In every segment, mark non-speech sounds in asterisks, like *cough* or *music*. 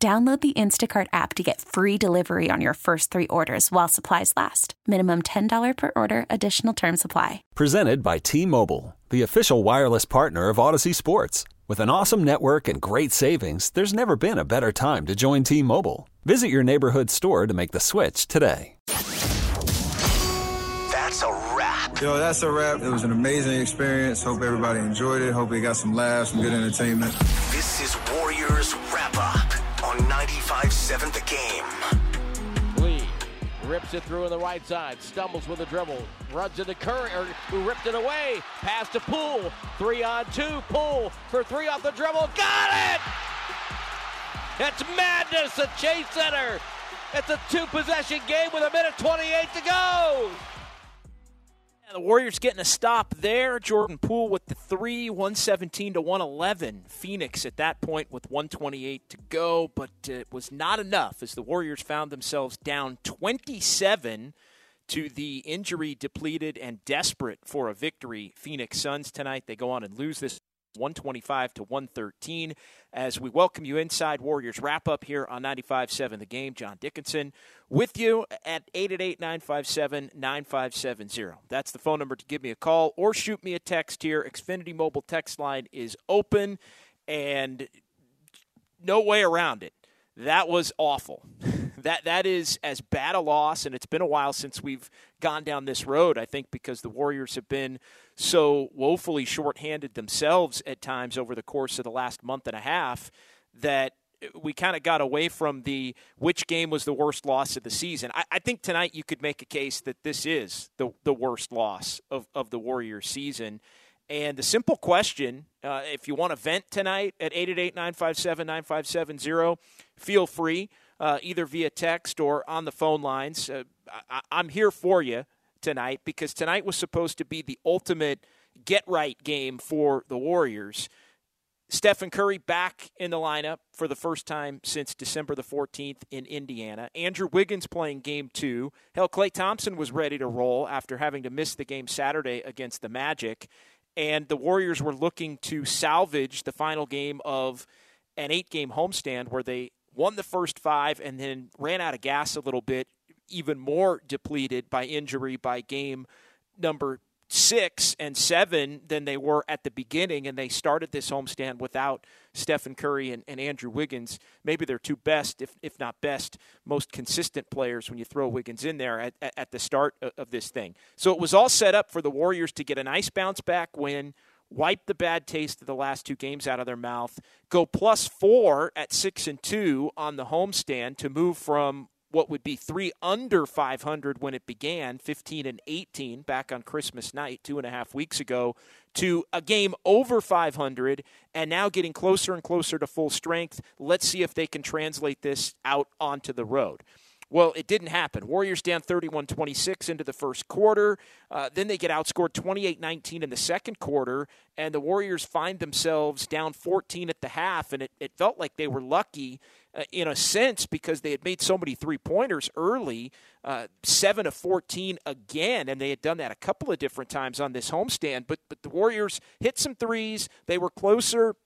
Download the Instacart app to get free delivery on your first three orders while supplies last. Minimum $10 per order, additional term supply. Presented by T Mobile, the official wireless partner of Audacy Sports. With an awesome network and great savings, there's never been a better time to join T Mobile. Visit your neighborhood store to make the switch today. That's a wrap. Yo, that's a wrap. It was an amazing experience. Hope everybody enjoyed it. Hope we got some laughs, some good entertainment. This is Warriors Wrap Up on 95.7 The Game. Lee rips it through on the right side, stumbles with a dribble, runs into Curry, or, who ripped it away. Pass to Poole, three on two. Poole for three off the dribble. Got it! It's madness at Chase Center. It's a two possession game with a minute 28 to go. The Warriors getting a stop there. Jordan Poole with the three, 117 to 111. Phoenix at that point with 128 to go, but it was not enough as the Warriors found themselves down 27 to the injury depleted and desperate for a victory Phoenix Suns tonight. They go on and lose this 125 to 113 as we welcome you inside Warriors wrap up here on 95.7 The Game. John Dickinson with you at 888-957-9570. That's the phone number to give me a call or shoot me a text here. Xfinity Mobile text line is open and no way around it. That was awful. *laughs* that that is as bad a loss and it's been a while since we've gone down this road, I think because the Warriors have been so woefully shorthanded themselves at times over the course of the last month and a half that we kind of got away from the which game was the worst loss of the season. I, I, think tonight you could make a case that this is the the worst loss of, of the Warriors season. And the simple question, uh, if you want to vent tonight at 888-957-9570, feel free, uh, either via text or on the phone lines. Uh, I, I'm here for you tonight because tonight was supposed to be the ultimate get right game for the Warriors. Stephen Curry back in the lineup for the first time since December the 14th in Indiana. Andrew Wiggins playing game two. Hell, Klay Thompson was ready to roll after having to miss the game Saturday against the Magic. And the Warriors were looking to salvage the final game of an eight game homestand where they won the first five and then ran out of gas a little bit, even more depleted by injury by game number six and seven than they were at the beginning, and they started this homestand without Stephen Curry and, and Andrew Wiggins. Maybe they're two best, if, if not best, most consistent players when you throw Wiggins in there at, at, at the start of, of this thing. So it was all set up for the Warriors to get a nice bounce back win wipe the bad taste of the last two games out of their mouth, go plus four at six and two on the homestand to move from what would be three under 500 when it began, 15 and 18 back on Christmas night, two and a half weeks ago, to a game over 500 and now getting closer and closer to full strength. Let's see if they can translate this out onto the road. Well, it didn't happen. Warriors down 31 26 into the first quarter. Uh, then they get outscored 28 19 in the second quarter, and the Warriors find themselves down 14 at the half. And it, it felt like they were lucky uh, in a sense because they had made so many three pointers early, uh, seven of 14 again, and they had done that a couple of different times on this homestand. But, but the Warriors hit some threes, they were closer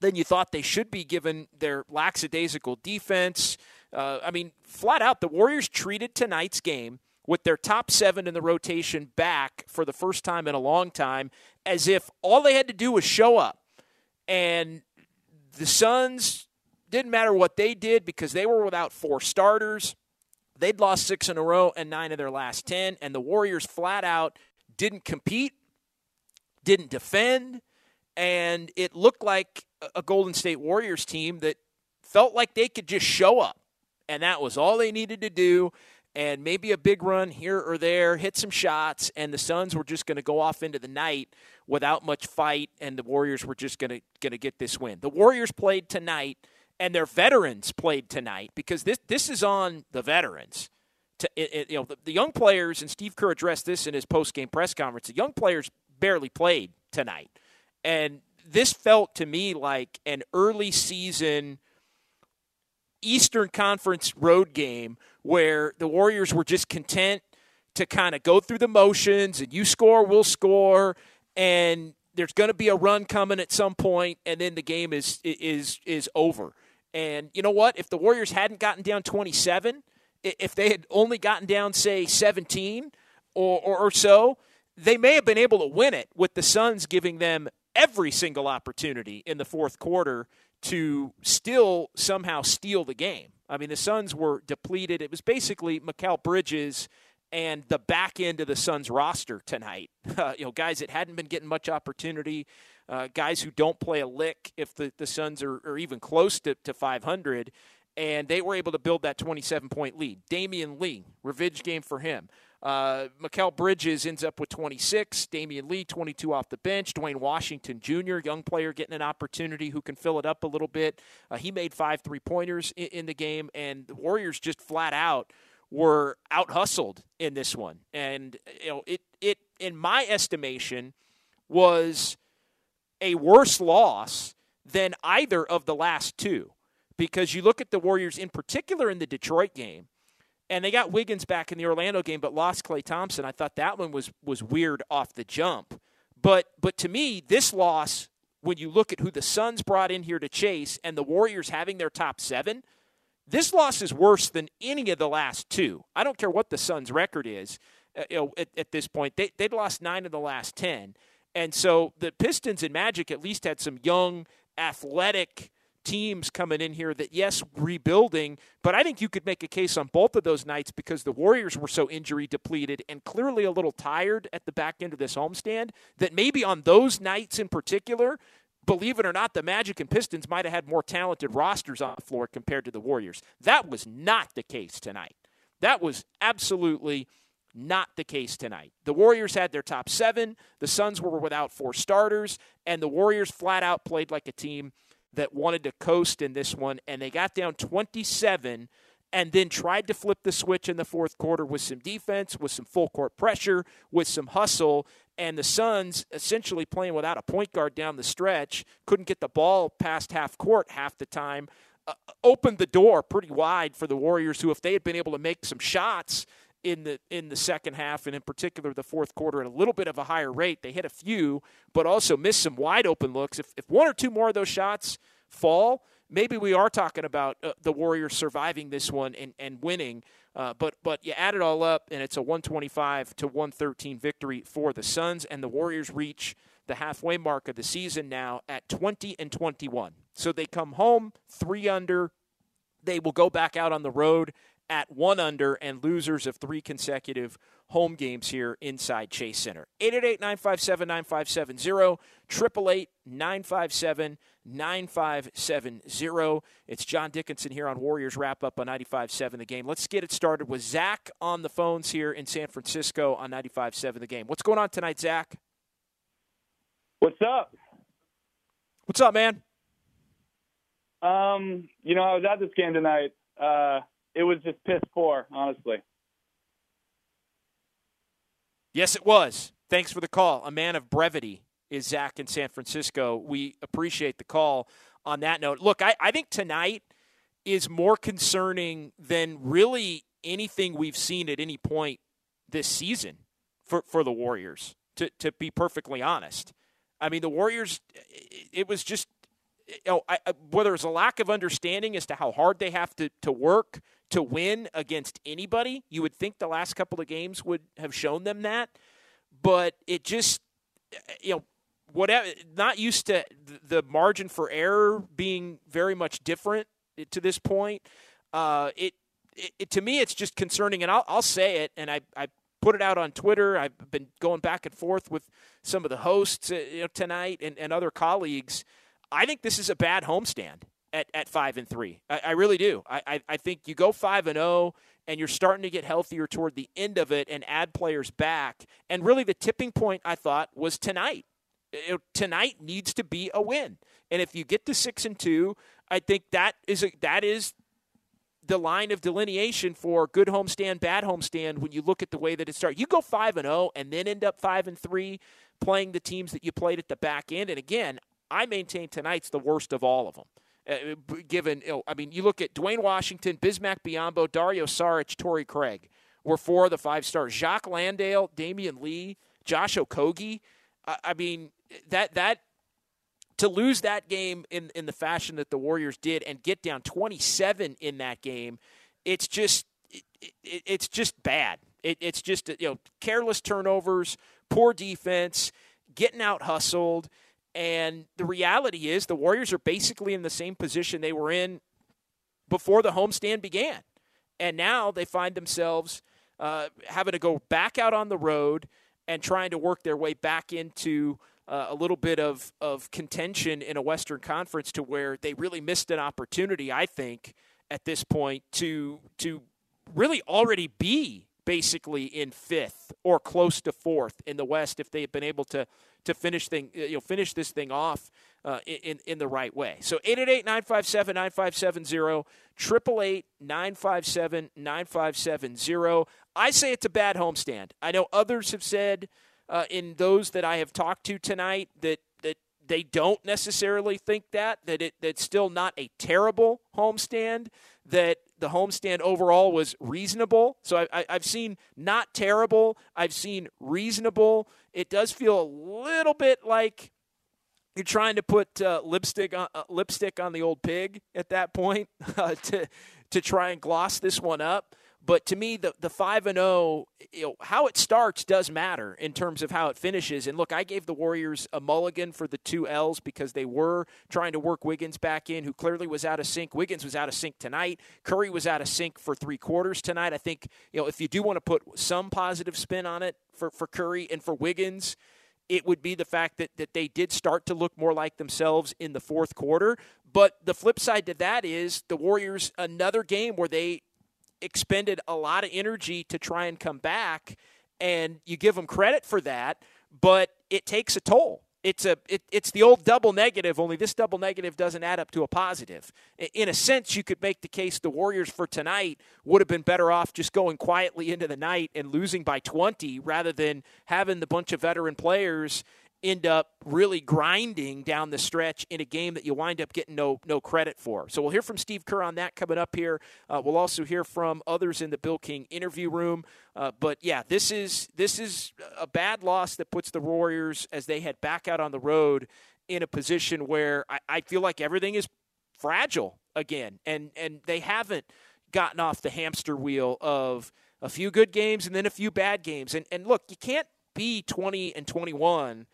than you thought they should be given their lackadaisical defense. Uh, I mean, flat out, the Warriors treated tonight's game with their top seven in the rotation back for the first time in a long time as if all they had to do was show up. And the Suns didn't matter what they did because they were without four starters. They'd lost six in a row and nine of their last 10. And the Warriors flat out didn't compete, didn't defend. And it looked like a Golden State Warriors team that felt like they could just show up and that was all they needed to do. And maybe a big run here or there, hit some shots, and the Suns were just going to go off into the night without much fight, and the Warriors were just going to going to get this win. The Warriors played tonight and their veterans played tonight because this this is on the veterans. To, it, it, you know, the, the, young players, and Steve Kerr addressed this in his post game press conference. The young players barely played tonight, and this felt to me like an early season Eastern Conference road game where the Warriors were just content to kind of go through the motions and you score, we'll score, and there's going to be a run coming at some point, and then the game is is is over. And you know what? If the Warriors hadn't gotten down 27, if they had only gotten down say 17 or, or, or so, they may have been able to win it with the Suns giving them every single opportunity in the fourth quarter to still somehow steal the game. I mean, the Suns were depleted. It was basically Mikal Bridges and the back end of the Suns roster tonight. *laughs* Uh, you know, guys that hadn't been getting much opportunity, uh, guys who don't play a lick if the, the Suns are, are even close to, to 500. And they were able to build that 27 point lead. Damion Lee, revenge game for him. Uh, Mikal Bridges ends up with 26. Damion Lee, 22 off the bench. Duane Washington Jr., young player getting an opportunity who can fill it up a little bit. Uh, he made five three pointers in, in, the game, and the Warriors just flat out were out hustled in this one. And you know, it it in my estimation was a worse loss than either of the last two because you look at the Warriors in particular in the Detroit game and they got Wiggins back in the Orlando game, but lost Klay Thompson. I thought that one was was weird off the jump. But but to me, this loss, when you look at who the Suns brought in here to chase, and the Warriors having their top seven, this loss is worse than any of the last two. I don't care what the Suns' record is. Uh, you know, at, at this point, they they'd lost nine of the last ten, and so the Pistons and Magic at least had some young, athletic teams coming in here that, yes, rebuilding, but I think you could make a case on both of those nights because the Warriors were so injury depleted and clearly a little tired at the back end of this homestand that maybe on those nights in particular, believe it or not, the Magic and Pistons might have had more talented rosters on the floor compared to the Warriors. That was not the case tonight. That was absolutely not the case tonight. The Warriors had their top seven, the Suns were without four starters, and the Warriors flat out played like a team that wanted to coast in this one, and they got down 27 and then tried to flip the switch in the fourth quarter with some defense, with some full court pressure, with some hustle. And the Suns, essentially playing without a point guard down the stretch, couldn't get the ball past half court half the time. Uh, opened the door pretty wide for the Warriors, who, if they had been able to make some shots, in the in the second half and in particular the fourth quarter at a little bit of a higher rate. They hit a few, but also missed some wide open looks. If if one or two more of those shots fall, maybe we are talking about uh, the Warriors surviving this one and, and winning. Uh, but but you add it all up, and it's a 125 to 113 victory for the Suns, and the Warriors reach the halfway mark of the season now at 20 and 21. So they come home three under. They will go back out on the road at one under and losers of three consecutive home games here inside Chase Center. 888 957 9570, 888 957 9570. It's John Dickinson here on Warriors Wrap Up on 95.7 The Game. Let's get it started with Zach on the phones here in San Francisco on 95.7 The Game. What's going on tonight, Zach? What's up? What's up, man? Um, you know, I was at this game tonight. Uh, it was just piss poor, honestly. Yes, it was. Thanks for the call. A man of brevity is Zach in San Francisco. We appreciate the call on that note. Look, I, I think tonight is more concerning than really anything we've seen at any point this season for, for the Warriors, to, to be perfectly honest. I mean, the Warriors, it was just, you know, I, whether it's a lack of understanding as to how hard they have to, to work to win against anybody. You would think the last couple of games would have shown them that, but it just you know whatever not used to the margin for error being very much different to this point. Uh, it, it, to me it's just concerning, and I'll, I'll say it, and I, I put it out on Twitter. I've been going back and forth with some of the hosts uh, you know, tonight and, and other colleagues. I think this is a bad homestand at, at five and three. I, I really do. I, I, I think you go five and zero, oh and you're starting to get healthier toward the end of it and add players back. And really, the tipping point I thought was tonight. It, tonight needs to be a win. And if you get to six and two, I think that is a, that is the line of delineation for good homestand, bad homestand when you look at the way that it started. You go 5 and 0 and then end up 5 and 3 playing the teams that you played at the back end. And again, I maintain tonight's the worst of all of them. Uh, given, you know, I mean, you look at Duane Washington, Bismack Biyombo, Dario Saric, Torrey Craig were four of the five stars. Jock Landale, Damion Lee, Josh Okogie. I, I mean, that that to lose that game in in the fashion that the Warriors did and get down 27 in that game, it's just it, it, it's just bad. It, it's just you know careless turnovers, poor defense, getting out hustled, and the reality is the Warriors are basically in the same position they were in before the homestand began, and now they find themselves uh, having to go back out on the road and trying to work their way back into uh, a little bit of, of contention in a Western Conference to where they really missed an opportunity, I think, at this point to to really already be basically in fifth or close to fourth in the West if they had been able to to finish thing you know finish this thing off uh, in in the right way. So 888-957-9570, 888-957-9570. I say it's a bad homestand. I know others have said uh, in those that I have talked to tonight that they don't necessarily think that that it that's still not a terrible homestand. That the homestand overall was reasonable. So I, have seen not terrible. I've seen reasonable. It does feel a little bit like you're trying to put uh, lipstick on uh, lipstick on the old pig at that point *laughs* uh, to to try and gloss this one up. But to me, the the five and zero, oh, how it starts does matter in terms of how it finishes. And look, I gave the Warriors a mulligan for the two L's because they were trying to work Wiggins back in, who clearly was out of sync. Wiggins was out of sync tonight. Curry was out of sync for three quarters tonight. I think you know if you do want to put some positive spin on it for for Curry and for Wiggins it would be the fact that, that they did start to look more like themselves in the fourth quarter. But the flip side to that is the Warriors, another game where they expended a lot of energy to try and come back, and you give them credit for that, but it takes a toll. It's a it, it's the old double negative. Only this double negative doesn't add up to a positive. In a sense, you could make the case the Warriors for tonight would have been better off just going quietly into the night and losing by 20 rather than having the bunch of veteran players end up really grinding down the stretch in a game that you wind up getting no no credit for. So we'll hear from Steve Kerr on that coming up here. Uh, we'll also hear from others in the Bill King interview room. Uh, but yeah, this is this is a bad loss that puts the Warriors as they head back out on the road in a position where I, I feel like everything is fragile again, and and they haven't gotten off the hamster wheel of a few good games and then a few bad games. And and look, you can't be 20 and 21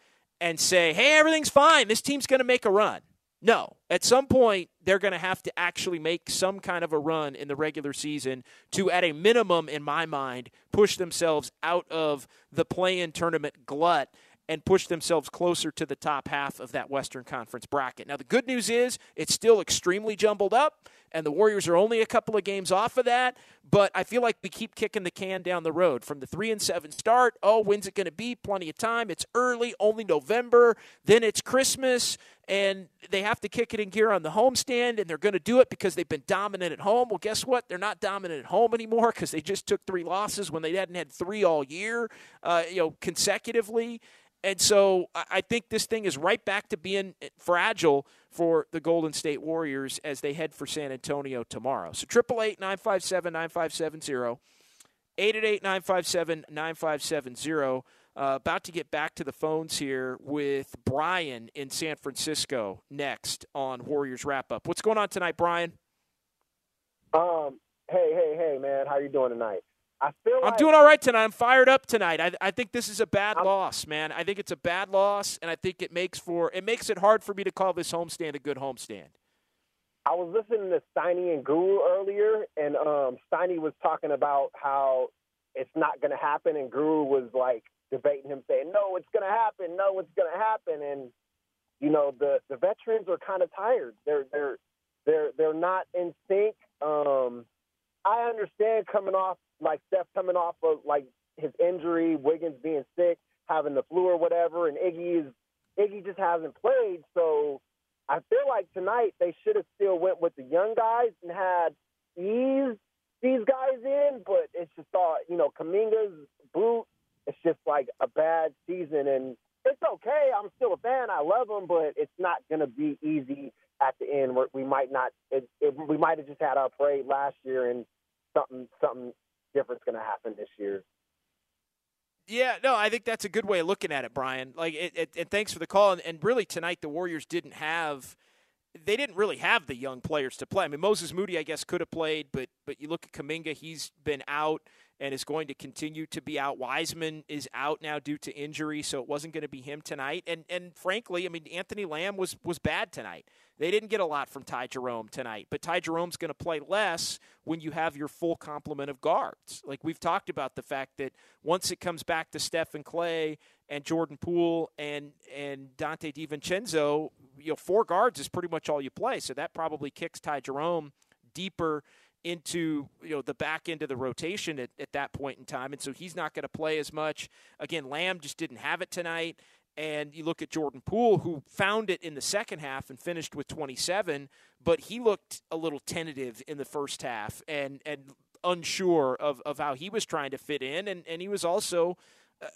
and say, hey, everything's fine. This team's going to make a run. No. At some point, they're going to have to actually make some kind of a run in the regular season to, at a minimum, in my mind, push themselves out of the play in tournament glut and push themselves closer to the top half of that Western Conference bracket. Now, the good news is it's still extremely jumbled up, and the Warriors are only a couple of games off of that. But I feel like we keep kicking the can down the road from the three and seven start. Oh, when's it going to be? Plenty of time. It's early, only November. Then it's Christmas, and they have to kick it in gear on the homestand, and they're going to do it because they've been dominant at home. Well, guess what? They're not dominant at home anymore because they just took three losses when they hadn't had three all year, uh, you know, consecutively. And so I think this thing is right back to being fragile for the Golden State Warriors as they head for San Antonio tomorrow. So 888 957 9570, 888 957 9570. Uh, about to get back to the phones here with Brian in San Francisco next on Warriors Wrap Up. What's going on tonight, Brian? Um, hey, hey, hey, man, how you doing tonight? I feel I'm doing all right tonight. I'm fired up tonight. I, I think this is a bad I'm, loss, man. I think it's a bad loss, and I think it makes for it makes it hard for me to call this homestand a good homestand. I was listening to Steiny and Guru earlier, and um, Steiny was talking about how it's not going to happen, and Guru was like debating him, saying, "No, it's going to happen. No, it's going to happen." And you know, the the veterans are kind of tired. They're they're they're they're not in sync. Um, I understand coming off like Steph coming off of like his injury, Wiggins being sick, having the flu or whatever, and Iggy is Iggy just hasn't played. So I feel like tonight they should have still went with the young guys and had eased these guys in, but it's just all you know, Kuminga's boot. It's just like a bad season, and it's okay. I'm still a fan. I love him, but it's not to be easy at the end. Where we might not. It, it, we might have just had our parade last year, and something something different's going to happen this year. Yeah, no, I think that's a good way of looking at it, Brian. Like, it, it, and thanks for the call. And, and, really, tonight the Warriors didn't have, they didn't really have the young players to play. I mean, Moses Moody, I guess, could have played, but but you look at Kuminga, he's been out and is going to continue to be out. Wiseman is out now due to injury, so it wasn't going to be him tonight. And and frankly, I mean, Anthony Lamb was was bad tonight. They didn't get a lot from Ty Jerome tonight, but Ty Jerome's going to play less when you have your full complement of guards. Like we've talked about the fact that once it comes back to Steph and Klay and Jordan Poole and and Donte DiVincenzo, you know, four guards is pretty much all you play. So that probably kicks Ty Jerome deeper into you know the back end of the rotation at, at that point in time and so he's not going to play as much again Lamb just didn't have it tonight and you look at Jordan Poole, who found it in the second half and finished with 27, but he looked a little tentative in the first half and, and unsure of, of how he was trying to fit in. And, and he was also,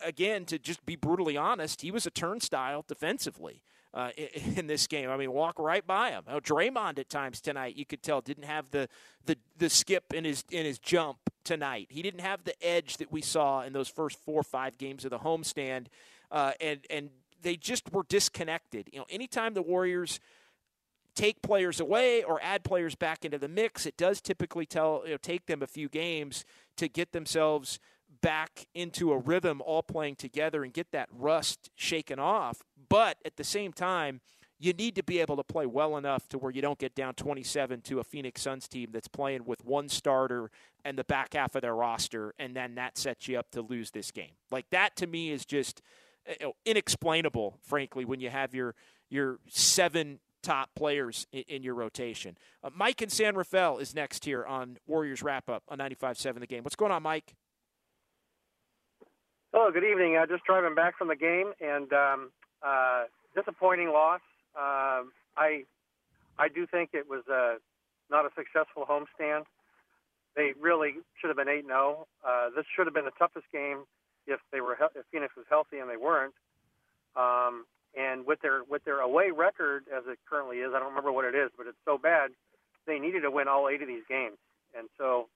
again, to just be brutally honest, he was a turnstile defensively. Uh, in, in, this game, I mean, walk right by him. Oh, Draymond at times tonight, you could tell, didn't have the, the the skip in his in his jump tonight. He didn't have the edge that we saw in those first four or five games of the homestand uh, and and they just were disconnected. You know, anytime the Warriors take players away or add players back into the mix, it does typically tell you know, take them a few games to get themselves back into a rhythm, all playing together, and get that rust shaken off. But at the same time, you need to be able to play well enough to where you don't get down 27 to a Phoenix Suns team that's playing with one starter and the back half of their roster, and then that sets you up to lose this game. Like that to me is just uh, inexplainable, frankly, when you have your your seven top players in, in your rotation. Uh, Mike in San Rafael is next here on Warriors Wrap Up on 95.7 The Game. What's going on, Mike? Hello, good evening. Uh, just driving back from the game and um, uh, disappointing loss. Uh, I I do think it was uh, not a successful homestand. They really should have been 8 0. Uh, this should have been the toughest game if they were if Phoenix was healthy and they weren't. Um, and with their with their away record as it currently is, I don't remember what it is, but it's so bad. They needed to win all eight of these games, and so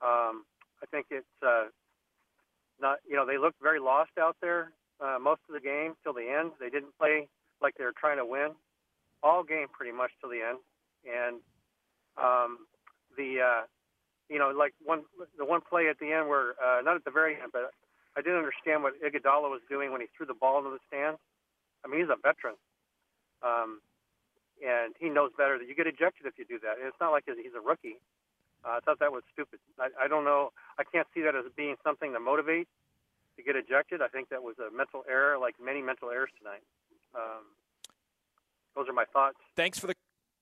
um, I think it's uh, not. You know, they looked very lost out there uh, most of the game till the end. They didn't play like they were trying to win all game pretty much till the end, and um, the uh, you know like one the one play at the end where uh, not at the very end, but I didn't understand what Iguodala was doing when he threw the ball into the stands. I mean, he's a veteran, um, and he knows better that you get ejected if you do that. And it's not like he's a rookie. Uh, I thought that was stupid. I, I don't know. I can't see that as being something to motivate to get ejected. I think that was a mental error, like many mental errors tonight. Um, those are my thoughts. Thanks for the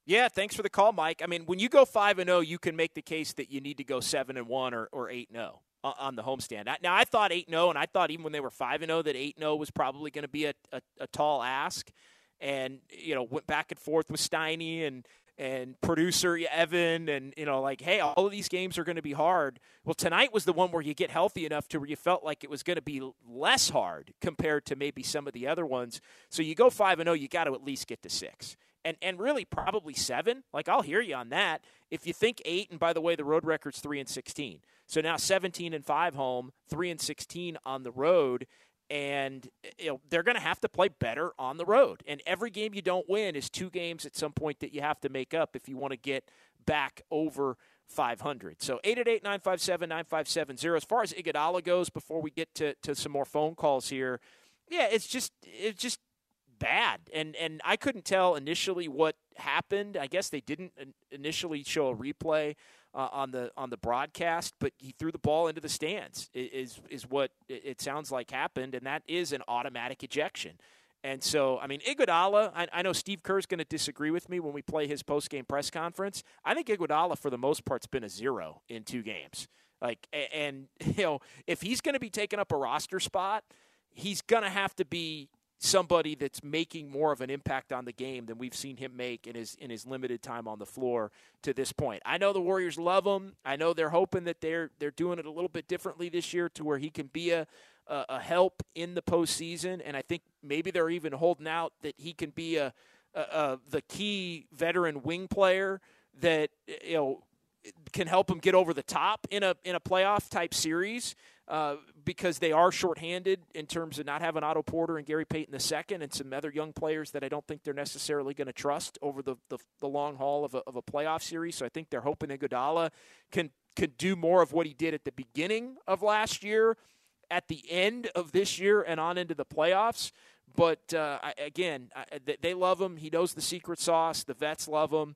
yeah, thanks for the call, Mike. I mean, when you go five and zero, oh, you can make the case that you need to go seven and one or or eight zero. Oh on the homestand. Now I thought 8-0 and I thought even when they were five and zero that 8-0 was probably going to be a, a, a, tall ask and you know went back and forth with Steiny and and producer Evan and you know like hey all of these games are going to be hard. Well tonight was the one where you get healthy enough to where you felt like it was going to be less hard compared to maybe some of the other ones. So you go 5 and 0 you got to at least get to 6 and and really probably seven. Like I'll hear you on that. If you think eight, and by the way, the road record's three and sixteen. So now seventeen and five home, three and sixteen on the road, and eh, you know they're going to have to play better on the road. And every game you don't win is two games at some point that you have to make up if you want to get back over. 500. So 888-957-9570. As far as Iguodala goes, before we get to, to some more phone calls here, yeah, it's just it's just bad. And and I couldn't tell initially what happened. I guess they didn't initially show a replay uh, on the on the broadcast, but he threw the ball into the stands. Is is what it sounds like happened, and that is an automatic ejection. And so, I mean, Iguodala, I, I know Steve Kerr is going to disagree with me when we play his post game press conference. I think Iguodala, for the most part, has been a zero in two games. Like, and, *laughs* you know, if he's going to be taking up a roster spot, he's going to have to be somebody that's making more of an impact on the game than we've seen him make in his in his limited time on the floor to this point. I know the Warriors love him. I know they're hoping that they're they're doing it a little bit differently this year to where he can be a a, a help in the postseason, and I think maybe they're even holding out that he can be a, a, a the key veteran wing player that you know can help them get over the top in a in a playoff type series uh, because they are shorthanded in terms of not having Otto Porter and Gary Payton II and some other young players that I don't think they're necessarily going to trust over the, the, the, long haul of a, of a playoff series. So I think they're hoping Iguodala can can do more of what he did at the beginning of last year, at the end of this year, and on into the playoffs. But uh, again, they love him. He knows the secret sauce. The vets love him.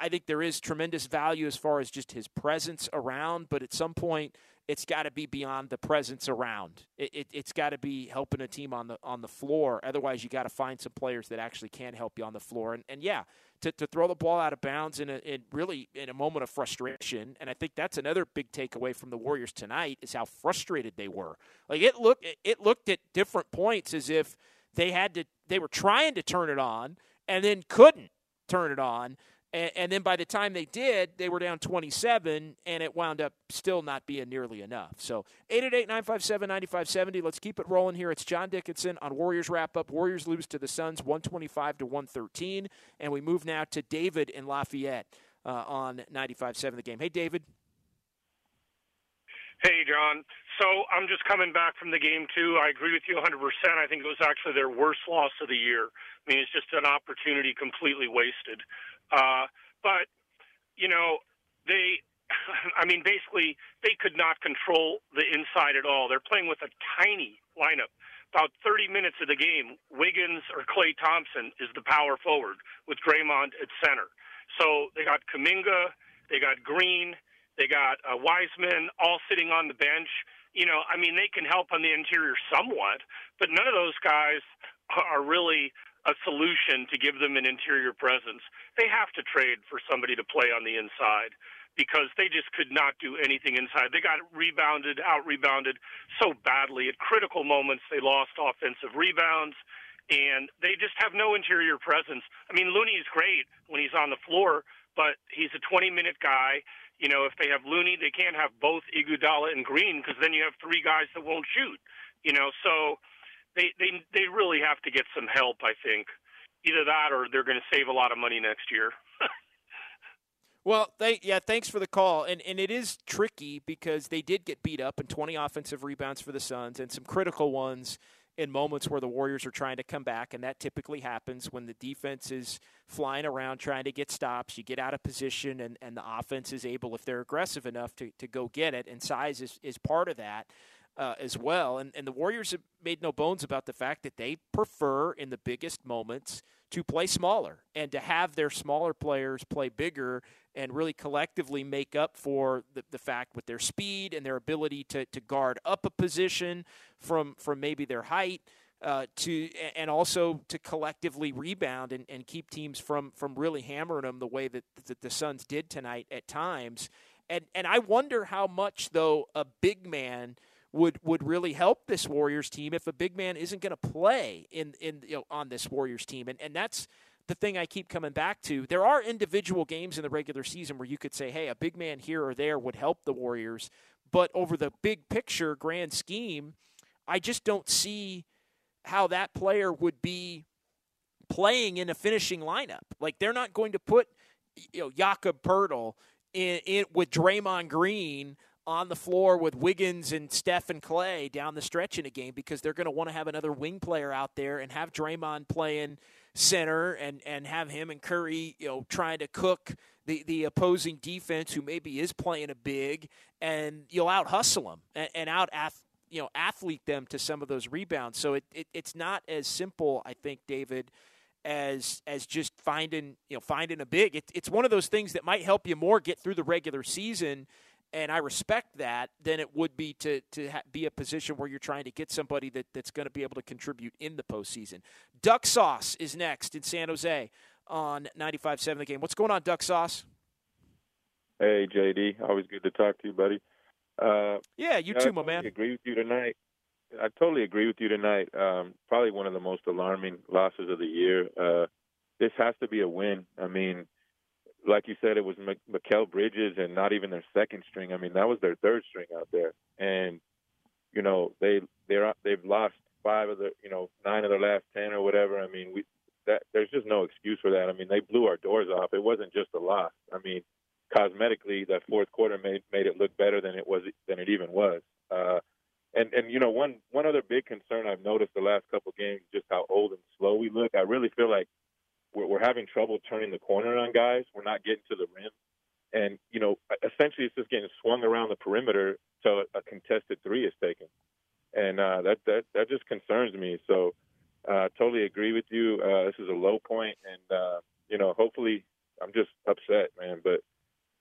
I think there is tremendous value as far as just his presence around, but at some point, it's got to be beyond the presence around. It, it, has got to be helping a team on the on the floor. Otherwise, you got to find some players that actually can help you on the floor. And, and yeah, to, to throw the ball out of bounds in a in really in a moment of frustration. And I think that's another big takeaway from the Warriors tonight is how frustrated they were. Like it looked it looked at different points as if they had to they were trying to turn it on and then couldn't turn it on and, and, then by the time they did, they were down 27, and it wound up still not being nearly enough. So 888 957 9570. Let's keep it rolling here. It's John Dickinson on Warriors Wrap Up. Warriors lose to the Suns 125 to 113. And we move now to David in Lafayette uh, on 95.7 the game. Hey, David. Hey, John. So I'm just coming back from the game, too. I agree with you 100%. I think it was actually their worst loss of the year. I mean, it's just an opportunity completely wasted. Uh, but, you know, they, *laughs* I mean, basically, they could not control the inside at all. They're playing with a tiny lineup. About 30 minutes of the game, Wiggins or Klay Thompson is the power forward with Draymond at center. So they got Kuminga, they got Green, they got uh, Wiseman all sitting on the bench. You know, I mean, they can help on the interior somewhat, but none of those guys are really a solution to give them an interior presence. They have to trade for somebody to play on the inside because they just could not do anything inside. They got rebounded, out rebounded so badly. At critical moments, they lost offensive rebounds, and they just have no interior presence. I mean, Looney is great when he's on the floor, but he's a 20 minute guy. You know, if they have Looney, they can't have both Iguodala and Green because then you have three guys that won't shoot. You know, so they they they really have to get some help. I think either that or they're going to save a lot of money next year. *laughs* Well, they, yeah, thanks for the call. And and it is tricky because they did get beat up and 20 offensive rebounds for the Suns and some critical ones in moments where the Warriors are trying to come back, and that typically happens when the defense is flying around trying to get stops. You get out of position, and, and the offense is able, if they're aggressive enough, to, to go get it, and size is, is part of that uh, as well. And, and the Warriors have made no bones about the fact that they prefer in the biggest moments to play smaller and to have their smaller players play bigger and really collectively make up for the, the fact with their speed and their ability to, to guard up a position from, from maybe their height. Uh, to and also to collectively rebound and, and keep teams from from really hammering them the way that, that the Suns did tonight at times. And and I wonder how much though a big man would would really help this Warriors team if a big man isn't going to play in in you know, on this Warriors team, and and that's the thing I keep coming back to. There are individual games in the regular season where you could say, hey, a big man here or there would help the Warriors, but over the big picture, grand scheme, I just don't see how that player would be playing in a finishing lineup. Like they're not going to put you know Jakob Poeltl in, in with Draymond Green on the floor with Wiggins and Steph and Klay down the stretch in a game because they're going to want to have another wing player out there and have Draymond playing center and, and have him and Curry, you know, trying to cook the, the opposing defense who maybe is playing a big and you'll out hustle them and, and out ath, you know athlete them to some of those rebounds. So it, it it's not as simple, I think, David, as as just finding you know finding a big. It, it's one of those things that might help you more get through the regular season and I respect that, than it would be to to ha- be a position where you're trying to get somebody that, that's going to be able to contribute in the postseason. Duck Sauce is next in San Jose on 95.7 The Game. What's going on, Duck Sauce? Hey, JD. Always good to talk to you, buddy. Uh, yeah, you too, my man. Agree with you tonight. I totally agree with you tonight. Um, probably one of the most alarming losses of the year. Uh, this has to be a win. I mean, like you said, it was M- Mikal Bridges and not even their second string. I mean, that was their third string out there, and you know they they're they've lost five of the you know nine of their last ten or whatever. I mean, we that there's just no excuse for that. I mean, they blew our doors off. It wasn't just a loss. I mean, cosmetically, that fourth quarter made made it look better than it was than it even was. Uh, and and you know one one other big concern I've noticed the last couple games just how old and slow we look. I really feel like we're, we're having trouble turning the corner on guys. We're not getting to the rim, and you know essentially it's just getting swung around the perimeter till a contested three is taken, and uh, that that that just concerns me. So uh, totally agree with you. Uh, this is a low point, and uh, you know hopefully I'm just upset, man, but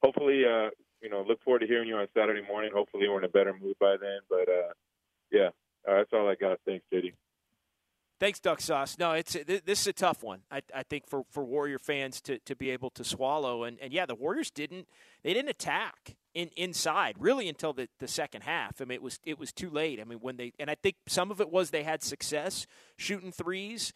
hopefully uh, you know, look forward to hearing you on Saturday morning. Hopefully, we're in a better mood by then. But uh, yeah, uh, that's all I got. Thanks, JD. Thanks, Duck Sauce. No, it's this is a tough one. I, I think for, for Warrior fans to, to be able to swallow. And, and yeah, the Warriors didn't they didn't attack in inside really until the, the second half. I mean, it was it was too late. I mean, when they and I think some of it was they had success shooting threes,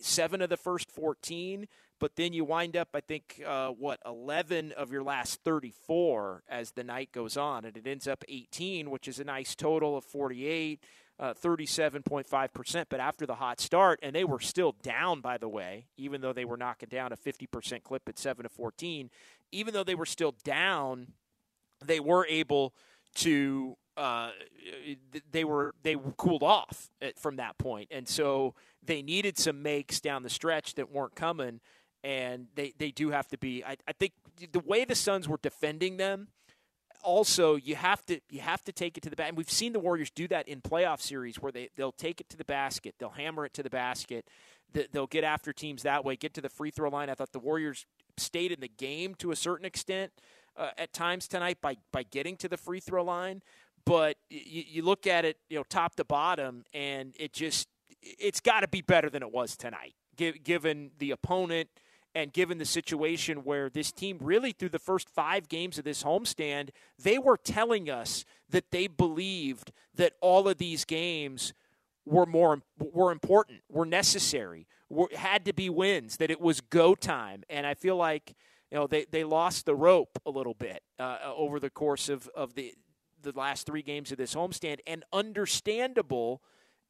seven of the first fourteen but then you wind up, I think, uh, what, 11 of your last 34 as the night goes on, and it ends up 18, which is a nice total of 48. Uh, 37.5%, but after the hot start, and they were still down, by the way, even though they were knocking down a 50% clip at 7 to 14, even though they were still down, they were able to uh, they were they cooled off from that point, and so they needed some makes down the stretch that weren't coming and they, they do have to be. I, I think the way the Suns were defending them, also you have to you have to take it to the basket. And we've seen the Warriors do that in playoff series where they they'll take it to the basket, they'll hammer it to the basket, they'll get after teams that way, get to the free throw line. I thought the Warriors stayed in the game to a certain extent uh, at times tonight by by getting to the free throw line, but you, you look at it, you know, top to bottom, and it just it's got to be better than it was tonight, given the opponent and given the situation where this team really through the first five games of this homestand, they were telling us that they believed that all of these games were more were important, were necessary, were, had to be wins, that it was go time. And I feel like you know they, they lost the rope a little bit uh, over the course of, of the the last three games of this homestand, and understandable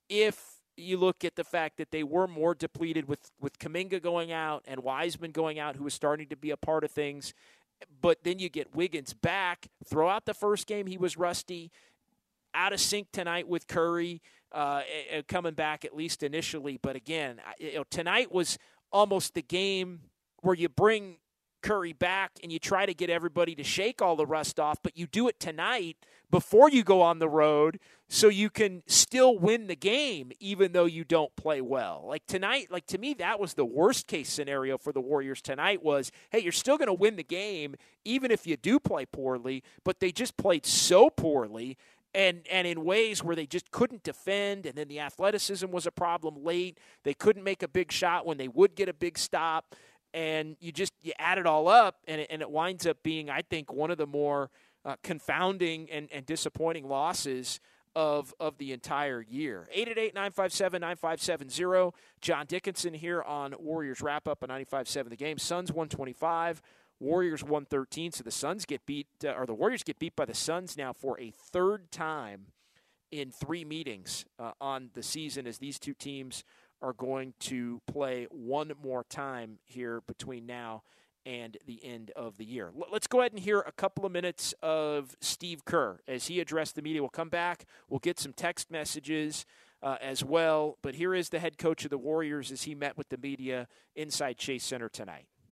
if you look at the fact that they were more depleted with with Kuminga going out and Wiseman going out, who was starting to be a part of things. But then you get Wiggins back. Throw out the first game; he was rusty, out of sync tonight with Curry uh, coming back at least initially. But again, you know, tonight was almost the game where you bring Curry back and you try to get everybody to shake all the rust off, but you do it tonight before you go on the road so you can still win the game even though you don't play well. Like tonight, like to me that was the worst case scenario for the Warriors tonight was, hey, you're still going to win the game even if you do play poorly, but they just played so poorly and and in ways where they just couldn't defend and then the athleticism was a problem late. They couldn't make a big shot when they would get a big stop and you just you add it all up and it, and it winds up being I think one of the more uh, confounding and, and disappointing losses of of the entire year. 888-957-9570. John Dickinson here on Warriors wrap up on 95.7 the game. Suns 125, Warriors 113. So the Suns get beat uh, or the Warriors get beat by the Suns now for a third time in three meetings uh, on the season as these two teams are going to play one more time here between now and the end of the year. Let's go ahead and hear a couple of minutes of Steve Kerr as he addressed the media. We'll come back. We'll get some text messages uh, as well. But here is the head coach of the Warriors as he met with the media inside Chase Center tonight.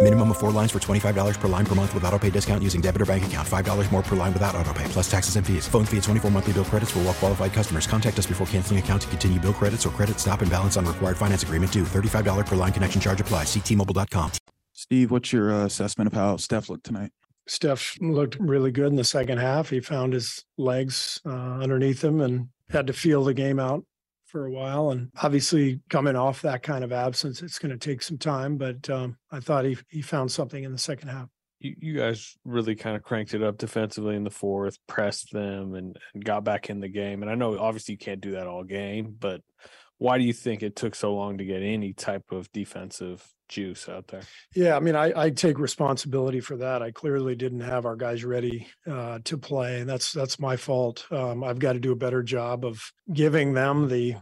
Minimum of four lines for $25 per line per month with auto pay discount using debit or bank account. $5 more per line without auto pay, plus taxes and fees. Phone fee at 24 monthly bill credits for all well qualified customers. Contact us before canceling account to continue bill credits or credit stop and balance on required finance agreement due. $35 per line connection charge apply. Ctmobile.com. Steve, what's your uh, assessment of how Steph looked tonight? Steph looked really good in the second half. He found his legs uh, underneath him and had to feel the game out for a while. And obviously, coming off that kind of absence, it's going to take some time. But um, I thought he he found something in the second half. You, guys really kind of cranked it up defensively in the fourth, pressed them, and, and got back in the game. And I know obviously you can't do that all game, but why do you think it took so long to get any type of defensive juice out there? Yeah, I mean, I, I take responsibility for that. I clearly didn't have our guys ready uh, to play, and that's that's my fault. Um, I've got to do a better job of giving them the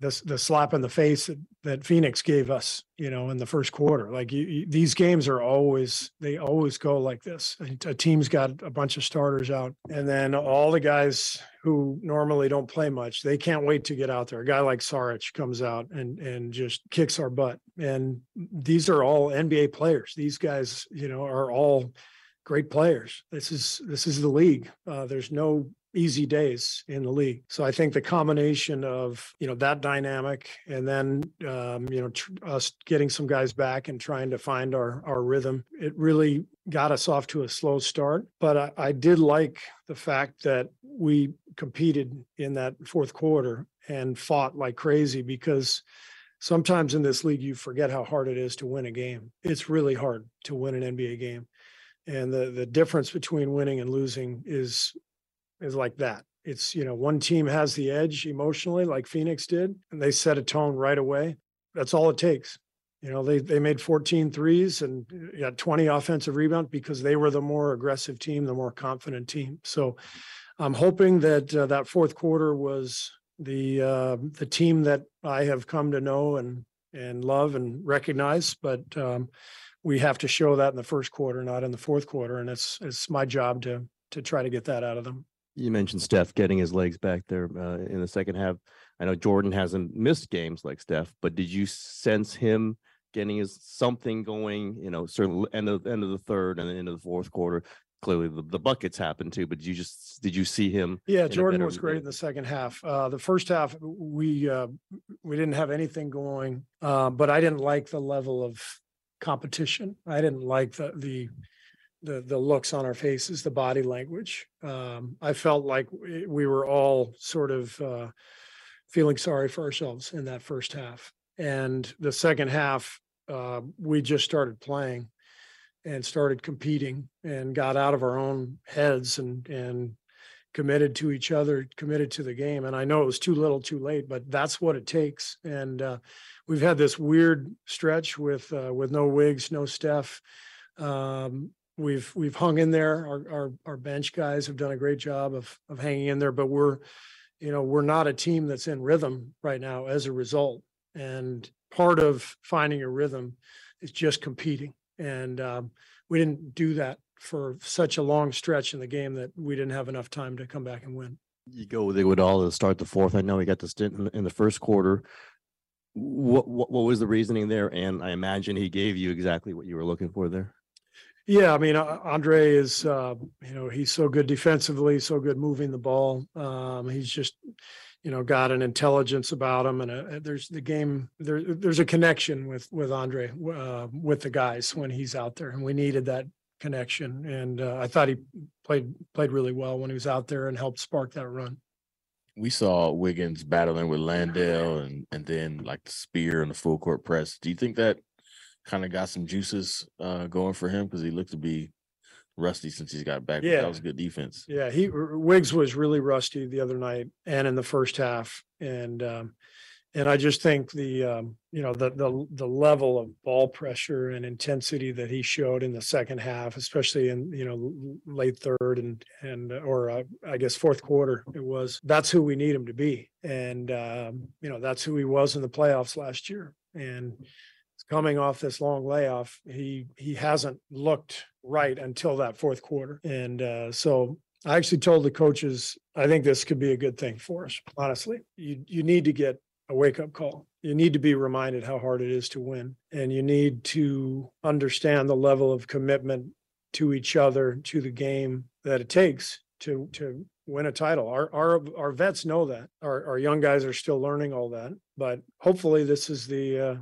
the, the slap in the face that, that Phoenix gave us, you know, in the first quarter. Like you, you, these games are always they always go like this. A team's got a bunch of starters out, and then all the guys who normally don't play much, they can't wait to get out there. A guy like Saric comes out and and just kicks our butt. And these are all NBA players. These guys, you know, are all great players. This is this is the league. Uh, there's no easy days in the league. So I think the combination of you know that dynamic and then um, you know tr- us getting some guys back and trying to find our our rhythm, it really got us off to a slow start. But I, I did like the fact that we competed in that fourth quarter and fought like crazy because sometimes in this league you forget how hard it is to win a game. It's really hard to win an NBA game. And the the difference between winning and losing is is like that. It's, you know, one team has the edge emotionally, like Phoenix did, and they set a tone right away. That's all it takes. You know, they they made 14 threes and uh, got 20 offensive rebounds because they were the more aggressive team, the more confident team. So I'm hoping that uh, that fourth quarter was the uh, the team that I have come to know and and love and recognize. But um, we have to show that in the first quarter, not in the fourth quarter, and it's it's my job to to try to get that out of them. You mentioned Steph getting his legs back there uh, in the second half. I know Jordan hasn't missed games like Steph, but did you sense him getting his something going? You know, certainly end of end of the third and then into the fourth quarter. Clearly, the, the buckets happened too. But did you just did you see him? Yeah, Jordan was great in the second half. Uh, the first half, we uh, we didn't have anything going, uh, but I didn't like the level of competition. I didn't like the the the the looks on our faces, the body language. Um, I felt like we were all sort of uh, feeling sorry for ourselves in that first half, and the second half uh, we just started playing and started competing and got out of our own heads and and committed to each other, committed to the game. And I know it was too little, too late, but that's what it takes. And uh, we've had this weird stretch with uh, with no Wigs, no Steph. Um, we've we've hung in there. Our, our our bench guys have done a great job of of hanging in there, but we're you know we're not a team that's in rhythm right now as a result. And part of finding a rhythm is just competing. And um, we didn't do that for such a long stretch in the game that we didn't have enough time to come back and win. You go with Iguodala to start the fourth. I know he got the stint in, the first quarter. What, what what was the reasoning there? And I imagine he gave you exactly what you were looking for there. Yeah, I mean, uh, Andre is, uh, you know, he's so good defensively, so good moving the ball. Um, he's just, you know, got an intelligence about him, and a, there's the game. There, there's a connection with with Andre uh, with the guys when he's out there, and we needed that connection. And uh, I thought he played played really well when he was out there and helped spark that run. we saw Wiggins battling with Landale and and then like the spear and the full court press. Do you think that kind of got some juices uh, going for him because he looked to be rusty since he's got back? Yeah. that was good defense. Yeah, he Wiggs was really rusty the other night and in the first half, and um, and I just think the um, you know the the the level of ball pressure and intensity that he showed in the second half, especially in you know late third and and or uh, I guess fourth quarter, it was that's who we need him to be, and um, you know that's who he was in the playoffs last year, and coming off this long layoff, he he hasn't looked right until that fourth quarter, and uh, so I actually told the coaches I think this could be a good thing for us. Honestly, you you need to get a wake up call. You need to be reminded how hard it is to win, and you need to understand the level of commitment to each other, to the game that it takes to to win a title. Our our our vets know that. Our our young guys are still learning all that, but hopefully this is the uh,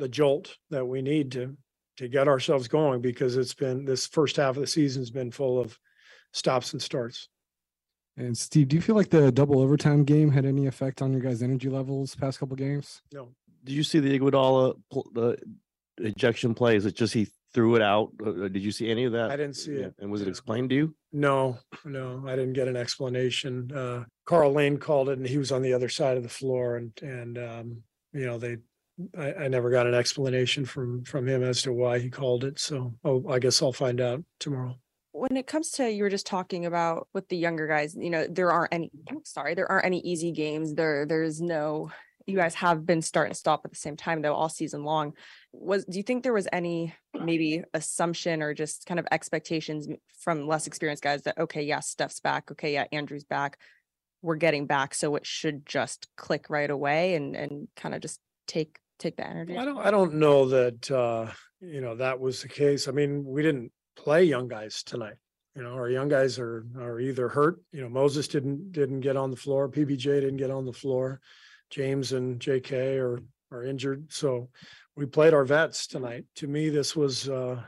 the jolt that we need to to get ourselves going because it's been this first half of the season's been full of stops and starts. And Steve, do you feel like the double overtime game had any effect on your guys' energy levels past couple games? No. Did you see the Iguodala the ejection play? Is it just he threw it out? Uh, Did you see any of that? I didn't see it. And was it explained to you? No, no, I didn't get an explanation. Uh, Karl Lane called it, and he was on the other side of the floor, and and um, you know they, I, I never got an explanation from from him as to why he called it. So, oh, I guess I'll find out tomorrow. when it comes to you were just talking about with the younger guys you know there aren't any I'm sorry there aren't any easy games there there's no you guys have been start and stop at the same time though all season long was do you think there was any maybe assumption or just kind of expectations from less experienced guys that okay yeah steph's back okay yeah andrew's back we're getting back so it should just click right away and and kind of just take take the energy I don't I don't know that uh, you know that was the case. I mean, we didn't play young guys tonight. You know, our young guys are are either hurt. You know, Moses didn't didn't get on the floor. PBJ didn't get on the floor. James and JK are are injured. So we played our vets tonight. To me, this was uh,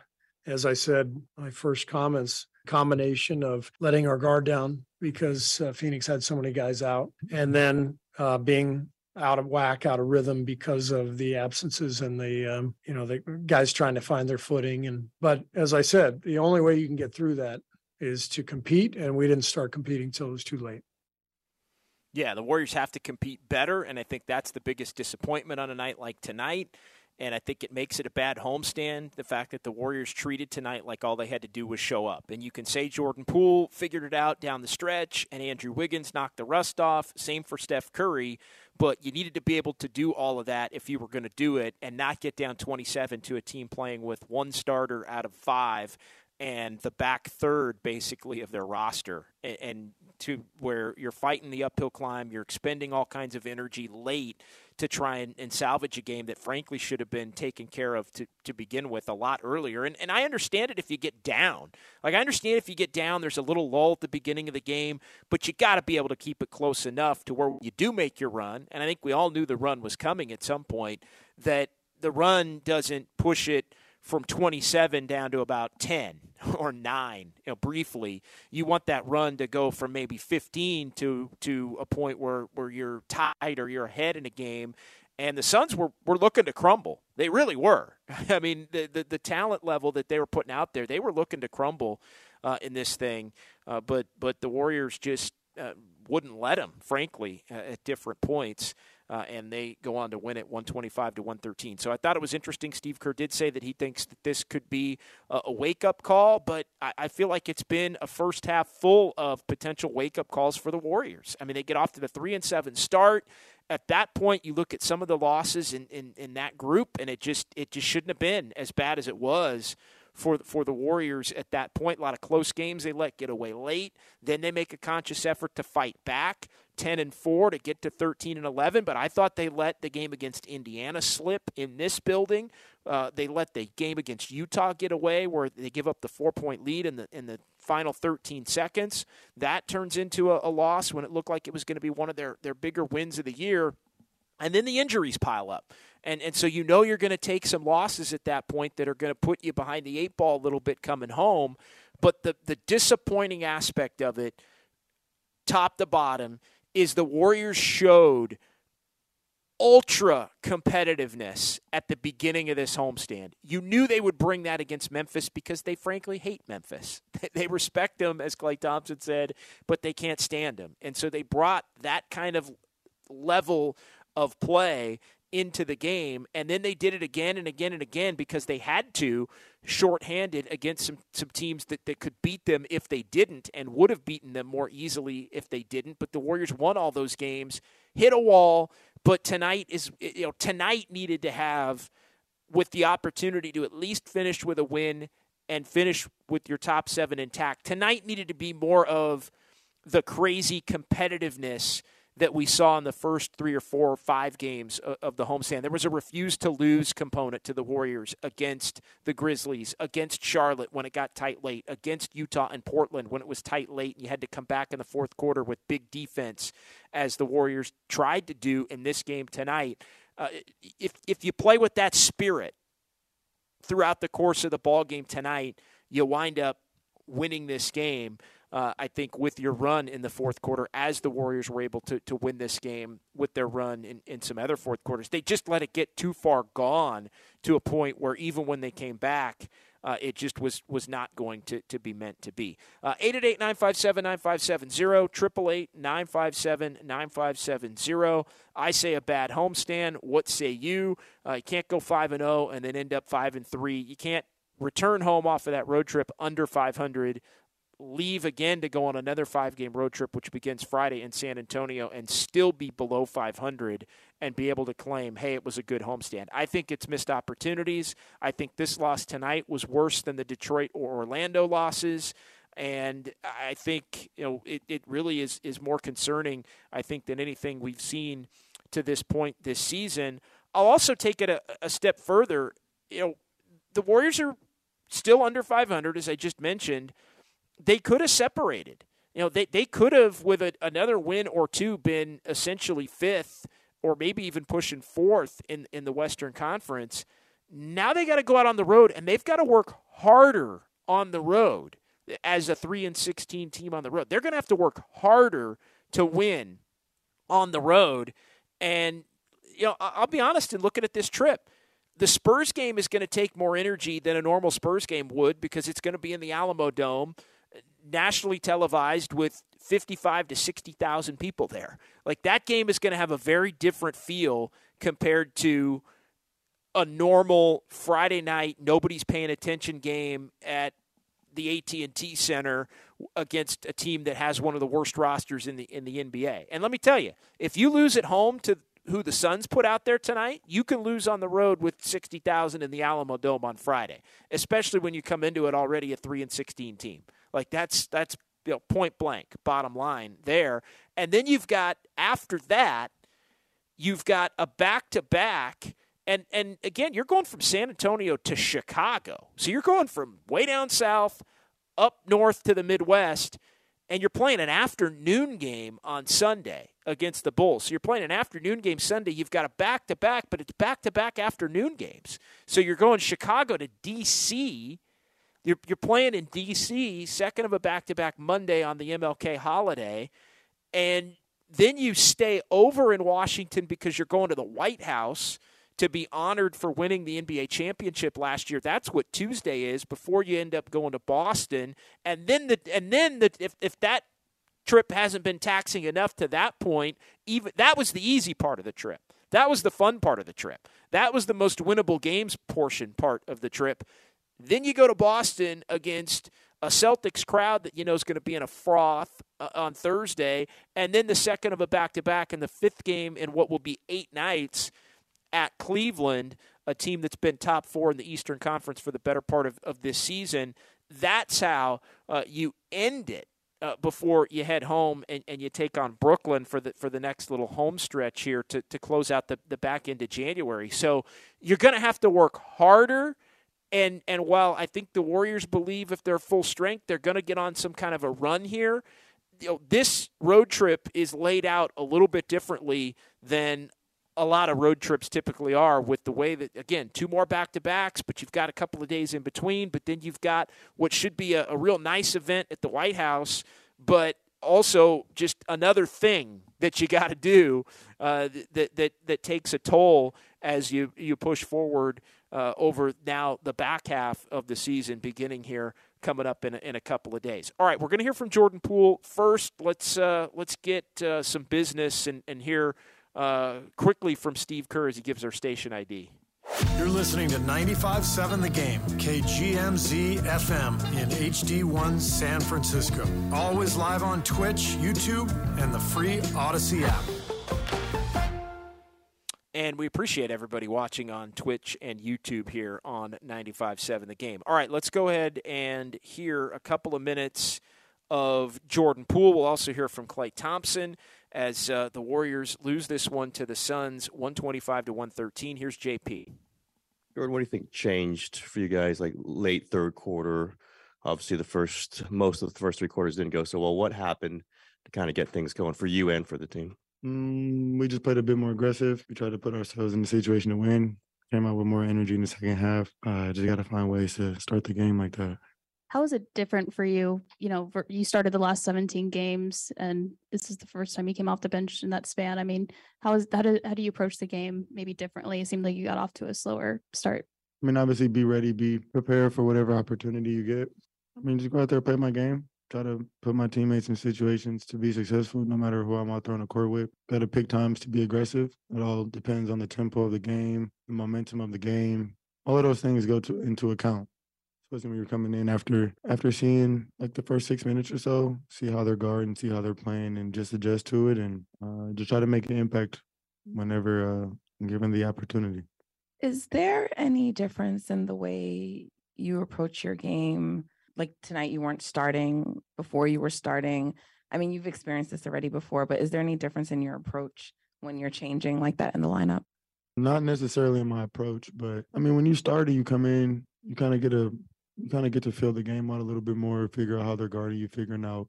as I said, my first comments combination of letting our guard down because uh, Phoenix had so many guys out, and then uh, being out of whack, out of rhythm because of the absences and the um, you know the guys trying to find their footing. And but as I said, the only way you can get through that is to compete, and we didn't start competing till it was too late. Yeah, the Warriors have to compete better, and I think that's the biggest disappointment on a night like tonight. And I think it makes it a bad homestand. The fact that the Warriors treated tonight like all they had to do was show up. And you can say Jordan Poole figured it out down the stretch, and Andrew Wiggins knocked the rust off. Same for Steph Curry. But you needed to be able to do all of that if you were going to do it and not get down 27 to a team playing with one starter out of five and the back third basically of their roster and, to where you're fighting the uphill climb you're expending all kinds of energy late to try and, and salvage a game that frankly should have been taken care of to, to begin with a lot earlier. And, and i understand it if you get down. Like i understand if you get down there's a little lull at the beginning of the game but you got to be able to keep it close enough to where you do make your run. And i think we all knew the run was coming at some point that the run doesn't push it from 27 down to about 10 *laughs* or 9 you know briefly you want that run to go from maybe 15 to to a point where where you're tied or you're ahead in a game and the Suns were, were looking to crumble. They really were. *laughs* I mean, the, the, the talent level that they were putting out there, they were looking to crumble uh, in this thing. Uh, but but the Warriors just uh, wouldn't let them, frankly, at different points uh, and they go on to win it 125 to 113. So I thought it was interesting. Steve Kerr did say that he thinks that this could be a, wake up call, but I, I, feel like it's been a first half full of potential wake up calls for the Warriors. I mean, they get off to the three and seven start. At that point, you look at some of the losses in, in, in that group, and it just it just shouldn't have been as bad as it was for for the Warriors at that point. A lot of close games they let get away late. Then they make a conscious effort to fight back. 10 and 4 to get to 13 and 11 but i thought they let the game against indiana slip in this building uh, they let the game against utah get away where they give up the four point lead in the in the final 13 seconds that turns into a, a loss when it looked like it was going to be one of their their bigger wins of the year and then the injuries pile up and and so you know you're going to take some losses at that point that are going to put you behind the eight ball a little bit coming home but the the disappointing aspect of it top to bottom is the Warriors showed ultra competitiveness at the beginning of this homestand. You knew they would bring that against Memphis because they frankly hate Memphis. *laughs* They respect them, as Klay Thompson said, but they can't stand them. And so they brought that kind of level of play into the game. And then they did it again and again and again because they had to, shorthanded against some, some teams that, that could beat them if they didn't and would have beaten them more easily if they didn't. But the Warriors won all those games, hit a wall. But tonight is, you know, tonight needed to have with the opportunity to at least finish with a win and finish with your top seven intact. Tonight needed to be more of the crazy competitiveness that we saw in the first three or four or five games of the homestand. There was a refuse to lose component to the Warriors against the Grizzlies, against Charlotte when it got tight late, against Utah and Portland when it was tight late and you had to come back in the fourth quarter with big defense, as the Warriors tried to do in this game tonight. Uh, if if you play with that spirit throughout the course of the ball game tonight, you wind up winning this game uh, I think, with your run in the fourth quarter, as the Warriors were able to, to win this game with their run in, in some other fourth quarters. They just let it get too far gone to a point where even when they came back, uh, it just was was not going to, to be meant to be. Uh, 888 957 9570, 888 957 9570. I say a bad homestand. What say you? Uh, you can't go 5 and 0 and then end up 5 and 3. You can't return home off of that road trip under 500 leave again to go on another five game road trip, which begins Friday in San Antonio, and still be below 500 and be able to claim, hey, it was a good homestand. I think it's missed opportunities. I think this loss tonight was worse than the Detroit or Orlando losses. And I think you know it, it really is is more concerning, I think, than anything we've seen to this point this season. I'll also take it a, a step further. You know, the Warriors are still under 500, as I just mentioned they could have separated. You know, they, they could have, with a, another win or two, been essentially fifth or maybe even pushing fourth in, in the Western Conference. Now they got to go out on the road and they've got to work harder on the road as a 3 and 16 team on the road. They're going to have to work harder to win on the road. And, you know, I'll be honest in looking at this trip. The Spurs game is going to take more energy than a normal Spurs game would because it's going to be in the Alamodome nationally televised with 55 to 60,000 people there. Like that game is going to have a very different feel compared to a normal Friday night nobody's paying attention game at the AT&T Center against a team that has one of the worst rosters in the in the NBA. And let me tell you, if you lose at home to who the Suns put out there tonight, you can lose on the road with 60,000 in the Alamodome on Friday, especially when you come into it already a 3 and 16 team. Like that's that's you know point blank bottom line there. And then you've got after that, you've got a back to back. And and again, you're going from San Antonio to Chicago. So you're going from way down south up north to the Midwest and you're playing an afternoon game on Sunday against the Bulls. So you're playing an afternoon game Sunday. You've got a back to back, but it's back to back afternoon games. So you're going Chicago to D.C. You're, you're playing in D.C., second of a back to back Monday on the MLK holiday. And then you stay over in Washington because you're going to the White House to be honored for winning the NBA championship last year. That's what Tuesday is before you end up going to Boston. And then the and then the, if if that trip hasn't been taxing enough to that point, even that was the easy part of the trip. That was the fun part of the trip. That was the most winnable games portion part of the trip. Then you go to Boston against a Celtics crowd that you know is going to be in a froth uh, on Thursday, and then the second of a back to back and the fifth game in what will be eight nights at Cleveland, a team that's been top four in the Eastern Conference for the better part of, of this season. That's how uh, you end it. Uh, before you head home and, and you take on Brooklyn for the for the next little home stretch here to, to close out the, the back end of January. So you're going to have to work harder and and while I think the Warriors believe if they're full strength, they're going to get on some kind of a run here. You know, this road trip is laid out a little bit differently than a lot of road trips typically are with the way that again two more back to backs but you've got a couple of days in between but then you've got what should be a, a real nice event at the white house but also just another thing that you got to do uh, that, that that takes a toll as you you push forward uh, over now the back half of the season, beginning here coming up in a, in a couple of days. All right, we're going to hear from Jordan Poole first. Let's uh, let's get uh, some business and and hear uh, quickly from Steve Kerr as he gives our station ID. You're listening to 95.7 The Game, KGMZ FM in HD1 San Francisco. Always live on Twitch, YouTube, and the free Audacy app. And we appreciate everybody watching on Twitch and YouTube here on 95.7 The Game. All right, let's go ahead and hear a couple of minutes of Jordan Poole. We'll also hear from Klay Thompson as uh, the Warriors lose this one to the Suns, 125 to 113. Here's JP. Jordan, what do you think changed for you guys like late third quarter? Obviously, the first most of the first three quarters didn't go so well. What happened to kind of get things going for you and for the team? Mm, we just played a bit more aggressive. We tried to put ourselves in the situation to win. Came out with more energy in the second half. Uh, just got to find ways to start the game like that. How is it different for you? You know, for, you started the last 17 games, and this is the first time you came off the bench in that span. I mean, how is how do how do you approach the game maybe differently? It seemed like you got off to a slower start. I mean, obviously, be ready, be prepared for whatever opportunity you get. I mean, just go out there, play my game, try to put my teammates in situations to be successful, no matter who I'm out there on the court with. Got to pick times to be aggressive. It all depends on the tempo of the game, the momentum of the game. All of those things go to into account especially when you're coming in after after seeing like the first six minutes or so, see how they're guarding, see how they're playing, and just adjust to it, and uh, just try to make an impact whenever uh, given the opportunity. Is there any difference in the way you approach your game? Like tonight, you weren't starting before you were starting. I mean, you've experienced this already before, but is there any difference in your approach when you're changing like that in the lineup? Not necessarily in my approach, but I mean, when you start you come in, you kind of get a you kind of get to feel the game out a little bit more, figure out how they're guarding you, figuring out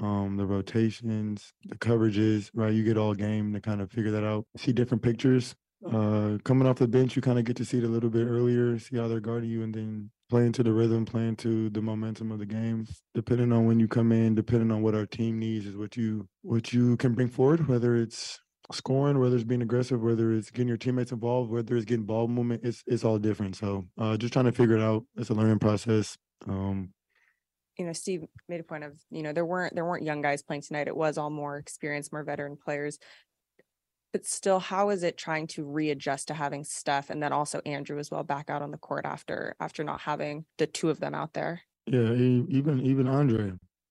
um, the rotations, the coverages, right? You get all game to kind of figure that out. See different pictures. Uh, coming off the bench, you kind of get to see it a little bit earlier, see how they're guarding you, and then playing to the rhythm, playing to the momentum of the game. Depending on when you come in, depending on what our team needs, is what you what you can bring forward. Whether it's scoring, whether it's being aggressive, whether it's getting your teammates involved, whether it's getting ball movement, it's it's all different. So uh, just trying to figure it out. It's a learning process. Um, you know, Steve made a point of, you know, there weren't there weren't young guys playing tonight. It was all more experienced, more veteran players. But still, how is it trying to readjust to having Steph and then also Andrew as well back out on the court after after not having the two of them out there? Yeah, even even Andre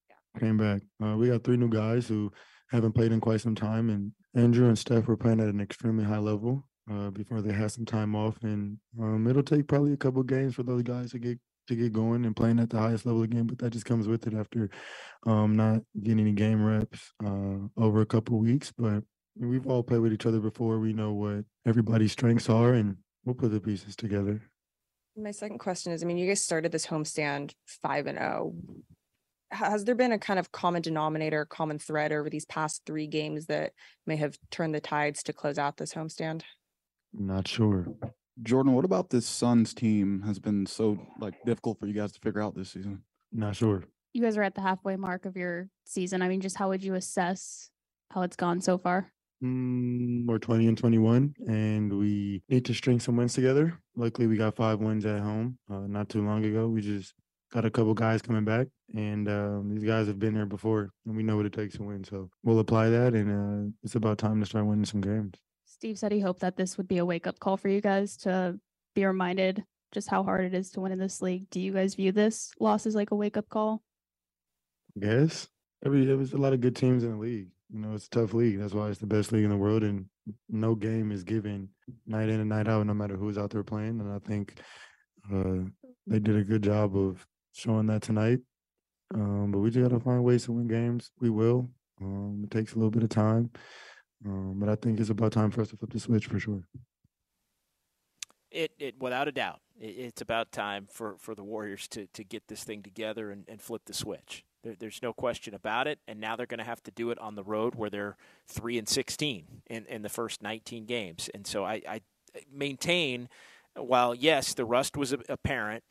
yeah. came back. Uh, we got three new guys who haven't played in quite some time, and Andrew and Steph were playing at an extremely high level uh, before they had some time off, and um, it'll take probably a couple games for those guys to get to get going and playing at the highest level again. But that just comes with it after um, not getting any game reps uh, over a couple weeks. But we've all played with each other before. We know what everybody's strengths are, and we'll put the pieces together. My second question is: I mean, you guys started this homestand five and zero. Oh. Has there been a kind of common denominator, common thread over these past three games that may have turned the tides to close out this homestand? Not sure. Jordan, what about this Suns team has been so like difficult for you guys to figure out this season? Not sure. You guys are at the halfway mark of your season. I mean, just how would you assess how it's gone so far? Mm, we're 20 and 21, and we need to string some wins together. Luckily, we got five wins at home uh, not too long ago. We just got a couple guys coming back, and um, these guys have been here before, and we know what it takes to win. So we'll apply that, and uh, it's about time to start winning some games. Steve said he hoped that this would be a wake up call for you guys to be reminded just how hard it is to win in this league. Do you guys view this loss as like a wake up call? Yes. Every there was a lot of good teams in the league. You know, it's a tough league. That's why it's the best league in the world, and no game is given night in and night out, no matter who's out there playing. And I think uh, they did a good job of showing that tonight. Um, but we just got to find ways to win games. We will. Um, it takes a little bit of time, um, but I think it's about time for us to flip the switch for sure. It, it without a doubt, it, it's about time for, for the Warriors to, to get this thing together and, and flip the switch. There, there's no question about it. And now they're going to have to do it on the road where they're three and sixteen in, in the first 19 games. And so I, I maintain, while yes, the rust was apparent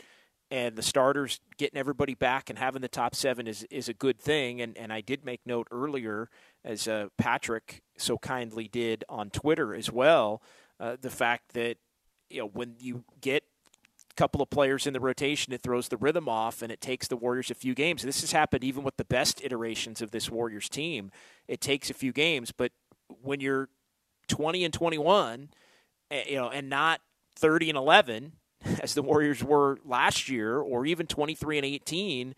and the starters getting everybody back and having the top seven is is a good thing. And and I did make note earlier, as uh, Patrick so kindly did on Twitter as well, uh, the fact that you know when you get couple of players in the rotation, it throws the rhythm off and it takes the Warriors a few games. This has happened even with the best iterations of this Warriors team. It takes a few games, but when you're 20 and 21, eh, you know, and not 30 and 11 *laughs* as the Warriors were last year, or even 23 and 18,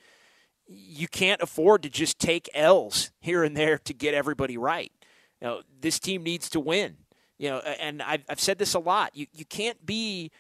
you can't afford to just take L's here and there to get everybody right. You know, this team needs to win. You know, and I've, I've said this a lot. You you can't be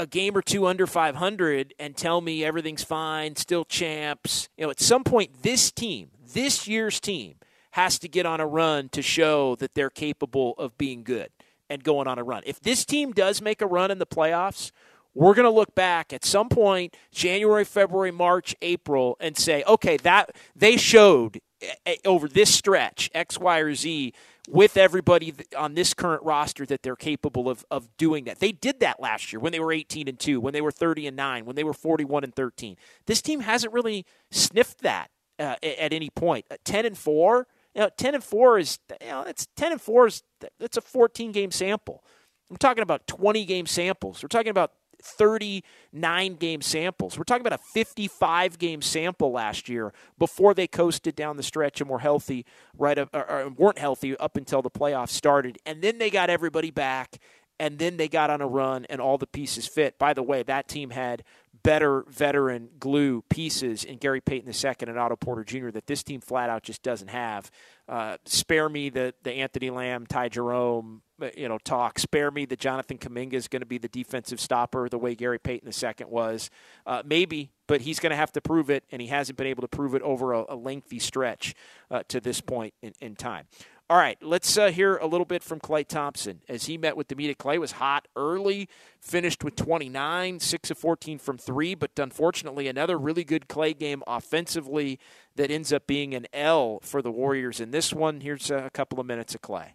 a game or two under 500 and tell me everything's fine, still champs. You know, at some point, this team, this year's team, has to get on a run to show that they're capable of being good and going on a run. If this team does make a run in the playoffs, we're going to look back at some point January, February, March, April and say, okay, that they showed eh, eh, over this stretch X, Y, or Z with everybody on this current roster that they're capable of, of doing that. They did that last year when they were 18 and 2, when they were 30 and 9, when they were 41 and 13. This team hasn't really sniffed that uh, at any point. Uh, 10 and 4, you know, 10 and 4 is you know, it's 10 and 4 is that's a 14 game sample. I'm talking about 20 game samples. We're talking about 39 game samples. We're talking about a 55 game sample last year before they coasted down the stretch and were healthy right or, weren't healthy up until the playoffs started. And then they got everybody back and then they got on a run and all the pieces fit. By the way, that team had better veteran glue pieces in Gary Payton II and Otto Porter Jr. that this team flat out just doesn't have. Uh, spare me the the Anthony Lamb, Ty Jerome, uh, you know, talk. Spare me the Jonathan Kuminga is going to be the defensive stopper the way Gary Payton II was. Uh, maybe, but he's going to have to prove it, and he hasn't been able to prove it over a, a lengthy stretch uh, to this point in, in time. All right, let's uh, hear a little bit from Klay Thompson as he met with the media. Klay was hot early, finished with 29, 6 of 14 from three, but unfortunately, another really good Klay game offensively that ends up being an L for the Warriors. In this one, here's a couple of minutes of Klay.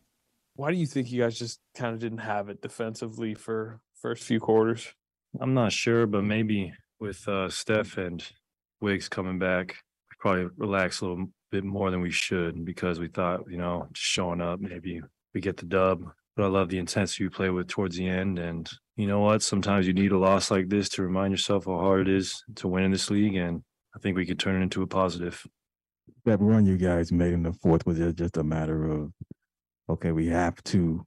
Why do you think you guys just kind of didn't have it defensively for first few quarters? I'm not sure, but maybe with uh, Steph and Wiggs coming back, we probably relax a little bit more than we should because we thought, you know, just showing up, maybe we get the dub. But I love the intensity we play with towards the end. And you know what? Sometimes you need a loss like this to remind yourself how hard it is to win in this league. And I think we could turn it into a positive. That run you guys made in the fourth was just a matter of, okay, we have to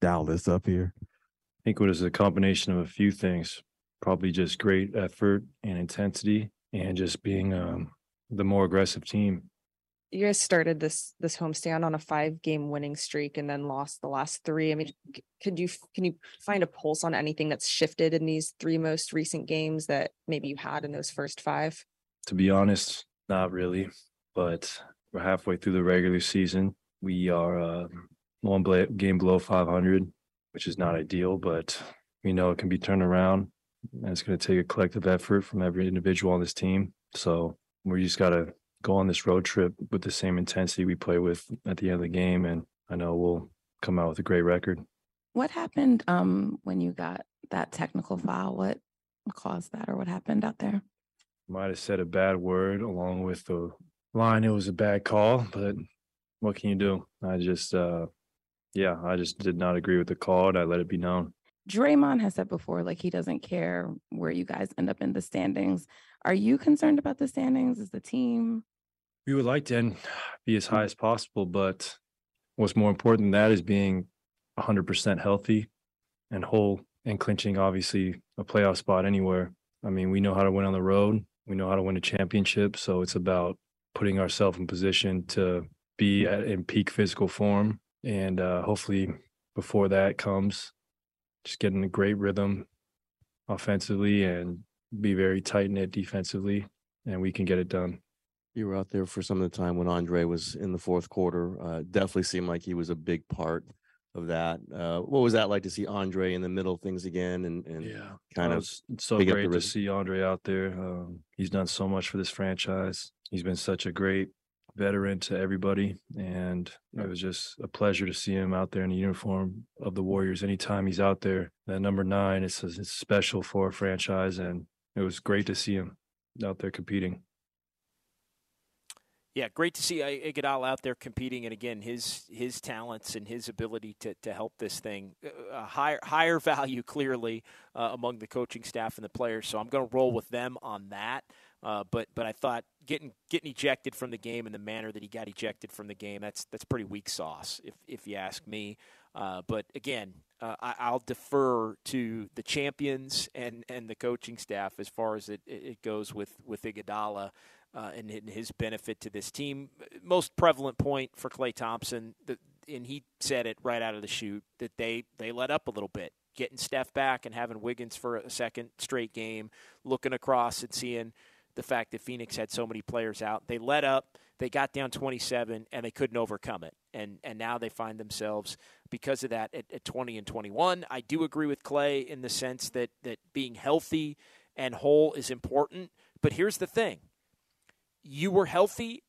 dial this up here. I think it was a combination of a few things, probably just great effort and intensity and just being um, the more aggressive team you guys started this this homestand on a five game winning streak and then lost the last three. I mean, could you can you find a pulse on anything that's shifted in these three most recent games that maybe you had in those first five? To be honest, not really. But we're halfway through the regular season. We are uh, one game below 500, which is not ideal, but we know it can be turned around. And it's going to take a collective effort from every individual on this team. So we just got to go on this road trip with the same intensity we play with at the end of the game. And I know we'll come out with a great record. What happened um, when you got that technical foul? What caused that or what happened out there? Might have said a bad word along with the line. It was a bad call, but what can you do? I just, uh, yeah, I just did not agree with the call and I let it be known. Draymond has said before, like he doesn't care where you guys end up in the standings. Are you concerned about the standings? Is the team? We would like to *sighs* be as high as possible, but what's more important than that is being 100% healthy and whole and clinching, obviously, a playoff spot anywhere. I mean, we know how to win on the road, we know how to win a championship. So it's about putting ourselves in position to be at, in peak physical form. And uh, hopefully, before that comes, just getting a great rhythm offensively and be very tight knit defensively, and we can get it done. You were out there for some of the time when Andre was in the fourth quarter. Uh, definitely seemed like he was a big part of that. Uh, what was that like to see Andre in the middle of things again and, and yeah, kind of so great to see Andre out there. Um, he's done so much for this franchise. He's been such a great veteran to everybody. And it was just a pleasure to see him out there in the uniform of the Warriors. Anytime he's out there, that number nine, it's, it's special for a franchise. And it was great to see him out there competing. Yeah, great to see Iguodala out there competing, and again, his his talents and his ability to, to help this thing uh, higher higher *laughs* value clearly uh, among the coaching staff and the players. So I'm going to roll with them on that. Uh, but but I thought getting getting ejected from the game in the manner that he got ejected from the game that's that's pretty weak sauce if if you ask me. Uh, but again, uh, I, will defer to the champions and, and the coaching staff as far as it, it goes with with Iguodala uh, and, and, his benefit to this team. Most prevalent point for Klay Thompson, the, and he said it right out of the chute that they they let up a little bit, getting Steph back and having Wiggins for a second straight game, looking across and seeing the fact that Phoenix had so many players out. They let up, they got down 27, and they couldn't overcome it. And and now they find themselves because of that at, at 20 and 21. I do agree with Klay in the sense that that being healthy and whole is important. But here's the thing you were healthy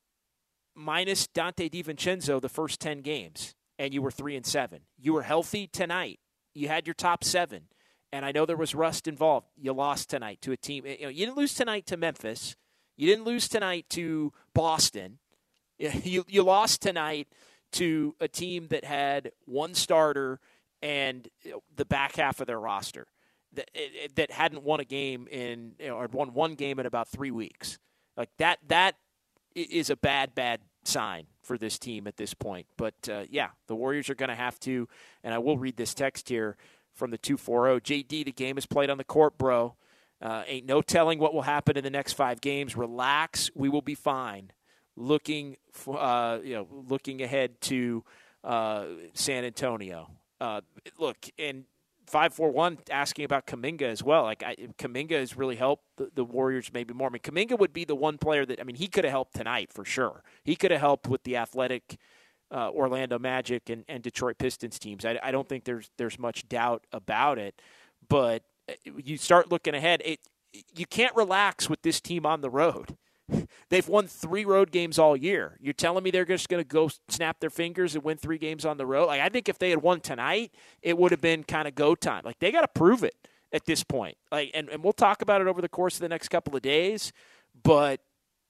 minus Donte DiVincenzo the first 10 games, and you were 3 and 7. You were healthy tonight. You had your top seven. And I know there was rust involved. You lost tonight to a team. You, know, you didn't lose tonight to Memphis. You didn't lose tonight to Boston. *laughs* You, you lost tonight to a team that had one starter and the back half of their roster that, that hadn't won a game in or won one game in about three weeks. Like that, that is a bad, bad sign for this team at this point. But uh, yeah, the Warriors are going to have to, and I will read this text here from the 240. JD, the game is played on the court, bro. Uh, ain't no telling what will happen in the next five games. Relax, we will be fine. Looking, for, uh, you know, looking ahead to uh, San Antonio. Uh, look, and five four one asking about Kuminga as well. Like I, Kuminga has really helped the, the, Warriors maybe more. I mean, Kuminga would be the one player that I mean he could have helped tonight for sure. He could have helped with the athletic uh, Orlando Magic and, and Detroit Pistons teams. I, I don't think there's there's much doubt about it. But you start looking ahead. It you can't relax with this team on the road. *laughs* They've won three road games all year. You're telling me they're just going to go snap their fingers and win three games on the road? Like I think if they had won tonight, it would have been kind of go time. Like they got to prove it at this point. Like and, and we'll talk about it over the course of the next couple of days. But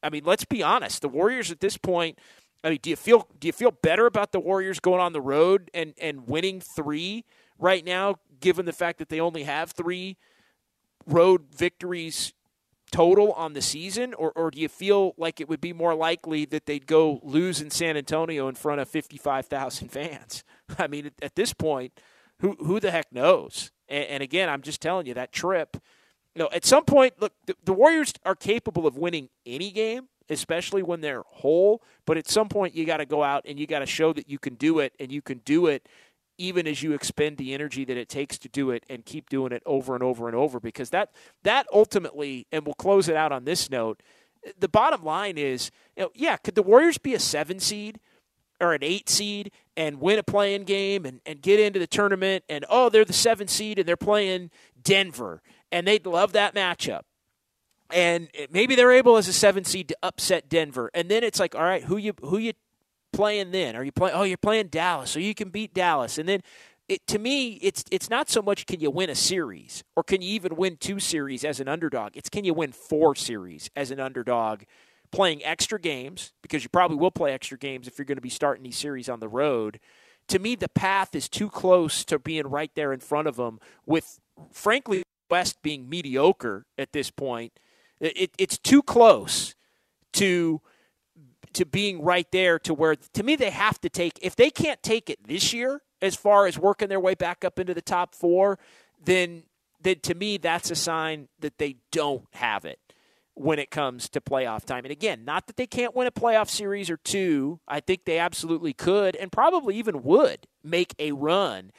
I mean, let's be honest. The Warriors at this point, I mean, do you feel do you feel better about the Warriors going on the road and and winning three right now, given the fact that they only have three road victories total on the season, or or do you feel like it would be more likely that they'd go lose in San Antonio in front of fifty five thousand *laughs* fans? I mean, at, at, this point, who who the heck knows? And, and, again, I'm just telling you that trip. You know, at some point, look, the, the Warriors are capable of winning any game especially when they're whole. But at some point, you got to go out and you got to show that you can do it, and you can do it even as you expend the energy that it takes to do it and keep doing it over and over and over because that that ultimately and we'll close it out on this note the bottom line is you know, yeah could the warriors be a seven seed or an eight seed and win a play-in game and, and get into the tournament and oh they're the seven seed and they're playing denver and they'd love that matchup and eh, maybe they're able as a seven seed to upset Denver. And then it's like, all right, who you who you playing then? Are you playing? Oh, you're playing Dallas, so you can beat Dallas. And then it, to me, it's it's not so much can you win a series or can you even win two series as an underdog. It's can you win four series as an underdog, playing extra games because you probably will play extra games if you're going to be starting these series on the road. To me, the path is too close to being right there in front of them. With frankly, West being mediocre at this point it, it's too close to to being right there to where to me they have to take if they can't take it this year as far as working their way back up into the top four, then then to me that's a sign that they don't have it when it comes to playoff time. And again, not that they can't win a playoff series or two. I think they absolutely could and probably even would make a run.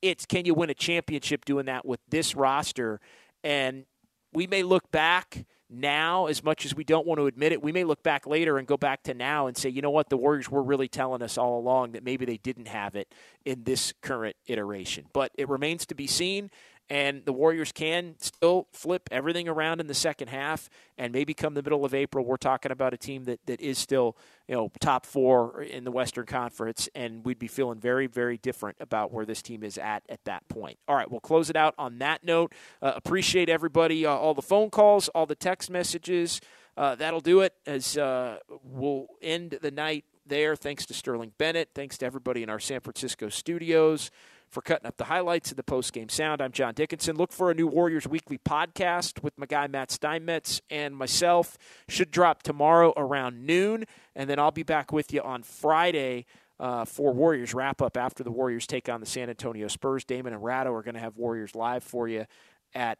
It's can you win a championship doing that with this roster? And we may look back now, as much as we don't want to admit it, we may look back later and go back to now and say, you know what, the Warriors were really telling us all along that maybe they didn't have it in this current iteration. But it remains to be seen. And the Warriors can still flip everything around in the second half, and maybe come the middle of April, we're talking about a team that, that is still you know top four in the Western Conference, and we'd be feeling very very different about where this team is at at that point. All right, we'll close it out on that note. Uh, appreciate everybody, uh, all the phone calls, all the text messages. Uh, that'll do it as uh, we'll end the night there. Thanks to Sterling Bennett. Thanks to everybody in our San Francisco studios for cutting up the highlights of the post game sound. I'm John Dickinson. Look for a new Warriors Weekly podcast with my guy Matt Steinmetz and myself. Should drop tomorrow around noon, and then I'll be back with you on Friday. Uh, for Warriors wrap up after the Warriors take on the San Antonio Spurs. Damon and Ratto are going to have Warriors live for you at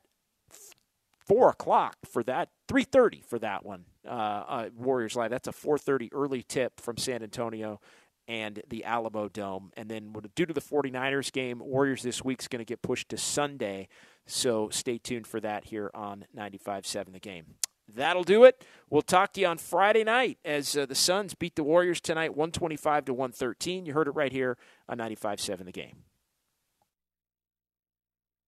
four o'clock for that, three thirty for that one. Uh, uh, Warriors live. That's a four thirty early tip from San Antonio and the Alamodome. And then due to the 49ers game, Warriors this week is going to get pushed to Sunday. So stay tuned for that here on 95.7 The Game. That'll do it. We'll talk to you on Friday night as uh, the Suns beat the Warriors tonight 125 to 113. You heard it right here on 95.7 The Game.